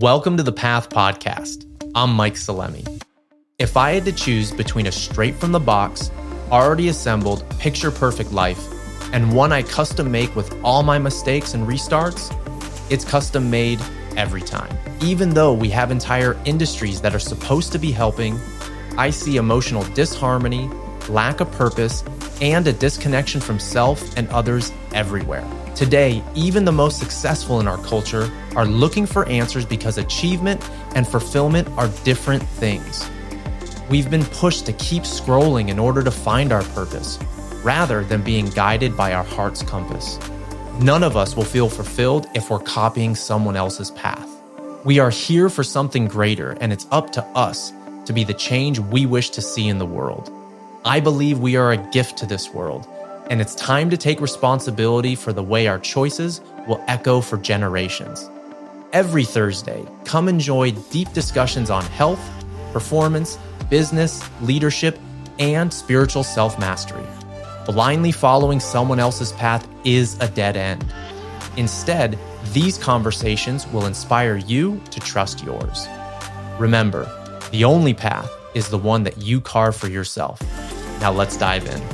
Welcome to the Path Podcast. I'm Mike Salemi. If I had to choose between a straight from the box, already assembled, picture perfect life and one I custom make with all my mistakes and restarts, it's custom made every time. Even though we have entire industries that are supposed to be helping, I see emotional disharmony, lack of purpose, and a disconnection from self and others everywhere. Today, even the most successful in our culture are looking for answers because achievement and fulfillment are different things. We've been pushed to keep scrolling in order to find our purpose, rather than being guided by our heart's compass. None of us will feel fulfilled if we're copying someone else's path. We are here for something greater, and it's up to us to be the change we wish to see in the world. I believe we are a gift to this world, and it's time to take responsibility for the way our choices will echo for generations. Every Thursday, come enjoy deep discussions on health, performance, business, leadership, and spiritual self mastery. Blindly following someone else's path is a dead end. Instead, these conversations will inspire you to trust yours. Remember, the only path is the one that you carve for yourself. Now let's dive in.